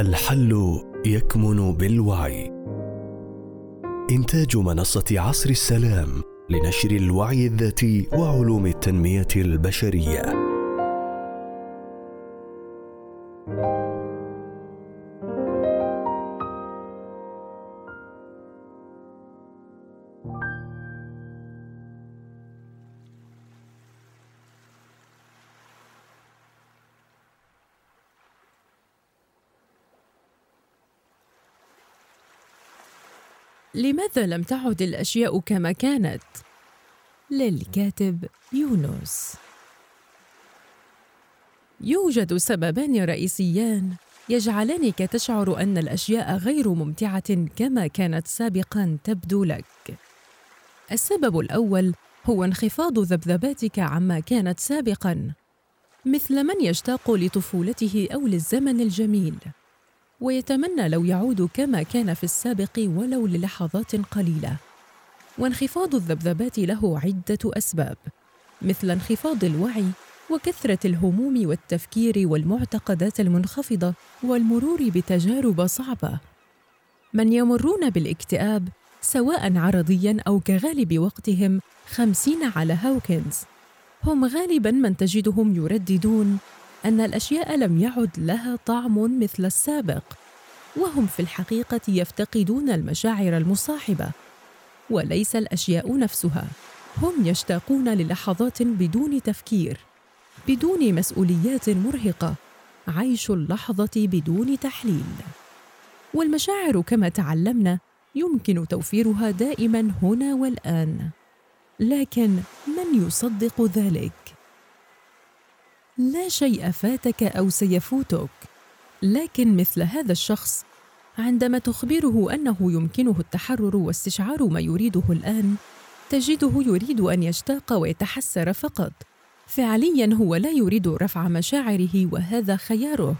الحل يكمن بالوعي. إنتاج منصة عصر السلام لنشر الوعي الذاتي وعلوم التنمية البشرية. لماذا لم تعد الأشياء كما كانت؟ للكاتب يونس. يوجد سببان رئيسيان يجعلانك تشعر أن الأشياء غير ممتعة كما كانت سابقا تبدو لك. السبب الأول هو انخفاض ذبذباتك عما كانت سابقا مثل من يشتاق لطفولته أو للزمن الجميل. ويتمنى لو يعود كما كان في السابق ولو للحظات قليلة. وانخفاض الذبذبات له عدة أسباب مثل انخفاض الوعي وكثرة الهموم والتفكير والمعتقدات المنخفضة والمرور بتجارب صعبة. من يمرون بالاكتئاب سواء عرضيا أو كغالب وقتهم خمسين على هاوكنز. هم غالبا من تجدهم يرددون أن الأشياء لم يعد لها طعم مثل السابق وهم في الحقيقة يفتقدون المشاعر المصاحبة وليس الأشياء نفسها. هم يشتاقون للحظات بدون تفكير بدون مسؤوليات مرهقة عيش اللحظة بدون تحليل. والمشاعر كما تعلمنا يمكن توفيرها دائما هنا والآن لكن من يصدق ذلك؟ لا شيء فاتك أو سيفوتك. لكن مثل هذا الشخص عندما تخبره أنه يمكنه التحرر واستشعار ما يريده الآن تجده يريد أن يشتاق ويتحسر فقط. فعليا هو لا يريد رفع مشاعره وهذا خياره.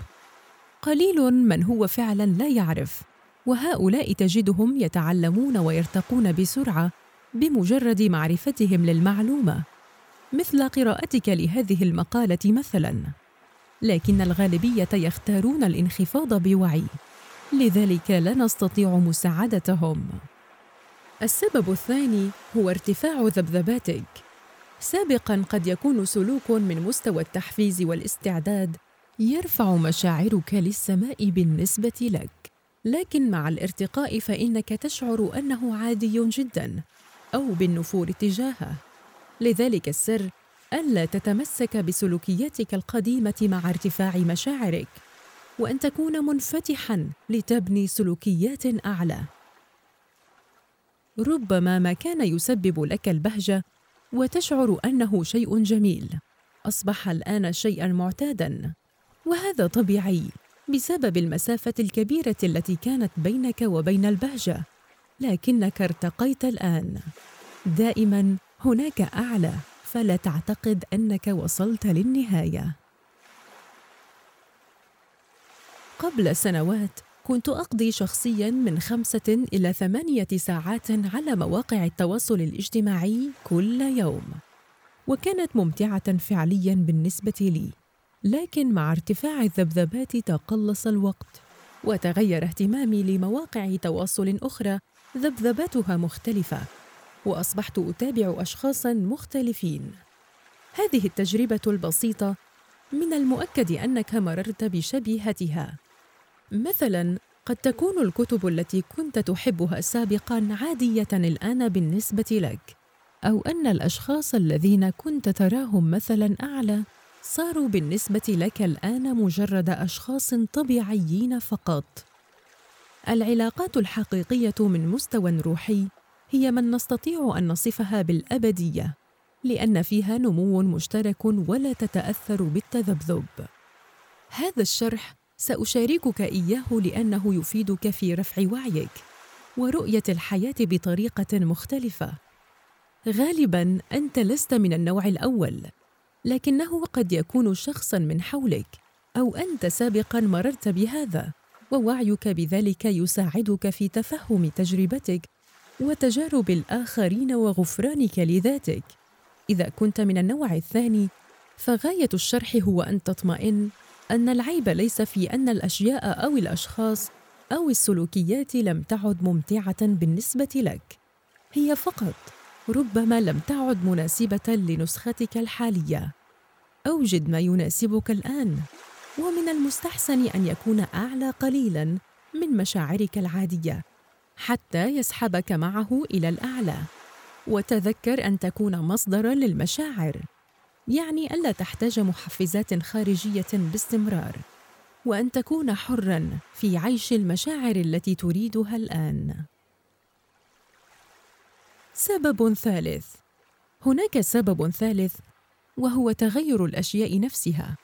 قليل من هو فعلا لا يعرف. وهؤلاء تجدهم يتعلمون ويرتقون بسرعة بمجرد معرفتهم للمعلومة. مثل قراءتك لهذه المقالة مثلا. لكن الغالبية يختارون الانخفاض بوعي. لذلك لا نستطيع مساعدتهم. السبب الثاني هو ارتفاع ذبذباتك. سابقا قد يكون سلوك من مستوى التحفيز والاستعداد يرفع مشاعرك للسماء بالنسبة لك. لكن مع الارتقاء فإنك تشعر أنه عادي جدا أو بالنفور تجاهه. لذلك السر ألا تتمسك بسلوكياتك القديمة مع ارتفاع مشاعرك وأن تكون منفتحا لتبني سلوكيات أعلى. ربما ما كان يسبب لك البهجة وتشعر أنه شيء جميل. أصبح الآن شيئا معتادا وهذا طبيعي بسبب المسافة الكبيرة التي كانت بينك وبين البهجة لكنك ارتقيت الآن. دائما هناك أعلى فلا تعتقد أنك وصلت للنهاية. قبل سنوات كنت أقضي شخصيا من خمسة إلى ثمانية ساعات على مواقع التواصل الاجتماعي كل يوم. وكانت ممتعة فعليا بالنسبة لي. لكن مع ارتفاع الذبذبات تقلص الوقت. وتغير اهتمامي لمواقع تواصل أخرى ذبذباتها مختلفة. وأصبحت أتابع اشخاصا مختلفين. هذه التجربة البسيطة من المؤكد انك مررت بشبيهتها. مثلا قد تكون الكتب التي كنت تحبها سابقا عادية الآن بالنسبة لك أو أن الأشخاص الذين كنت تراهم مثلا أعلى صاروا بالنسبة لك الآن مجرد أشخاص طبيعيين فقط. العلاقات الحقيقية من مستوى روحي هي من نستطيع أن نصفها بالأبدية لأن فيها نمو مشترك ولا تتأثر بالتذبذب. هذا الشرح سأشاركك إياه لأنه يفيدك في رفع وعيك ورؤية الحياة بطريقة مختلفة. غالبا أنت لست من النوع الأول لكنه قد يكون شخصا من حولك أو أنت سابقا مررت بهذا ووعيك بذلك يساعدك في تفهم تجربتك وتجارب الآخرين وغفرانك لذاتك. إذا كنت من النوع الثاني فغاية الشرح هو أن تطمئن أن العيب ليس في أن الأشياء أو الأشخاص أو السلوكيات لم تعد ممتعة بالنسبة لك. هي فقط ربما لم تعد مناسبة لنسختك الحالية. أوجد ما يناسبك الآن. ومن المستحسن أن يكون أعلى قليلا من مشاعرك العادية. حتى يسحبك معه إلى الأعلى. وتذكر أن تكون مصدرا للمشاعر. يعني ألا تحتاج محفزات خارجية باستمرار. وأن تكون حرا في عيش المشاعر التي تريدها الآن. سبب ثالث. هناك سبب ثالث وهو تغير الأشياء نفسها.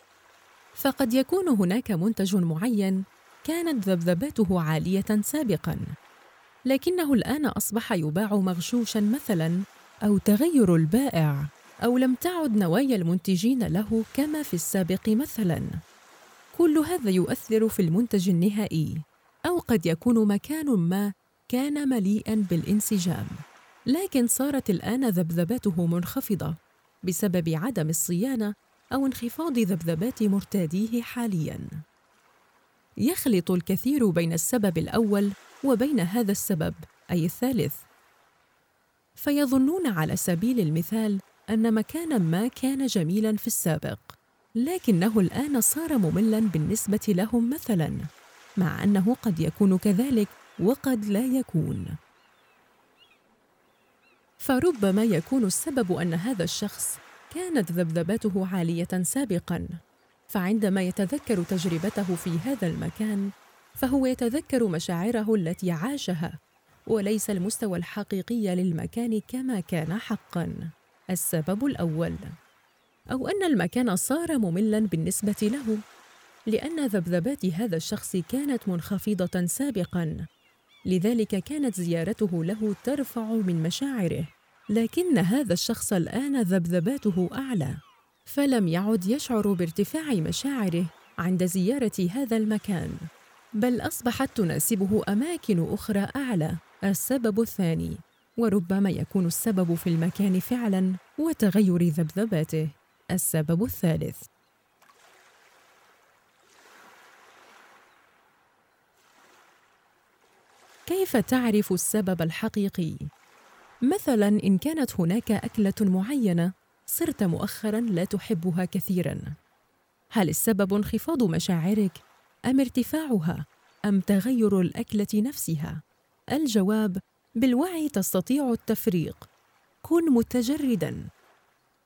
فقد يكون هناك منتج معين كانت ذبذباته عالية سابقا. لكنه الآن أصبح يباع مغشوشا مثلا أو تغير البائع أو لم تعد نوايا المنتجين له كما في السابق مثلا. كل هذا يؤثر في المنتج النهائي أو قد يكون مكان ما كان مليئا بالانسجام. لكن صارت الآن ذبذباته منخفضة بسبب عدم الصيانة أو انخفاض ذبذبات مرتاديه حاليا. يخلط الكثير بين السبب الأول وبين هذا السبب أي الثالث. فيظنون على سبيل المثال أن مكانا ما كان جميلا في السابق لكنه الآن صار مملا بالنسبة لهم مثلا مع أنه قد يكون كذلك وقد لا يكون. فربما يكون السبب أن هذا الشخص كانت ذبذباته عالية سابقا فعندما يتذكر تجربته في هذا المكان فهو يتذكر مشاعره التي عاشها وليس المستوى الحقيقي للمكان كما كان حقا. السبب الأول أو أن المكان صار مملا بالنسبة له لأن ذبذبات هذا الشخص كانت منخفضة سابقا. لذلك كانت زيارته له ترفع من مشاعره. لكن هذا الشخص الآن ذبذباته أعلى فلم يعد يشعر بارتفاع مشاعره عند زيارة هذا المكان. بل أصبحت تناسبه أماكن أخرى أعلى السبب الثاني وربما يكون السبب في المكان فعلا وتغير ذبذباته السبب الثالث. كيف تعرف السبب الحقيقي؟ مثلا إن كانت هناك أكلة معينة صرت مؤخرا لا تحبها كثيرا. هل السبب انخفاض مشاعرك؟ أم ارتفاعها أم تغير الأكلة نفسها؟ الجواب بالوعي تستطيع التفريق. كن متجردا.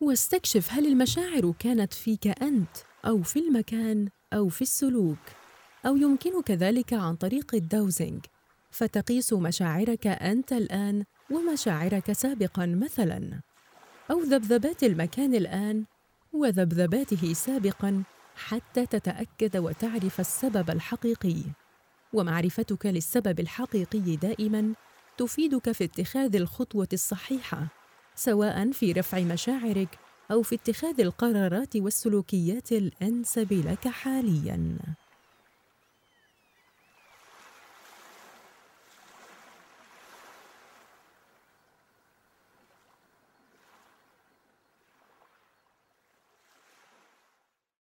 واستكشف هل المشاعر كانت فيك أنت أو في المكان أو في السلوك أو يمكنك ذلك عن طريق الداوزنج فتقيس مشاعرك أنت الآن ومشاعرك سابقا مثلا. أو ذبذبات المكان الآن وذبذباته سابقا حتى تتأكد وتعرف السبب الحقيقي. ومعرفتك للسبب الحقيقي دائما تفيدك في اتخاذ الخطوة الصحيحة سواء في رفع مشاعرك أو في اتخاذ القرارات والسلوكيات الأنسب لك حاليا.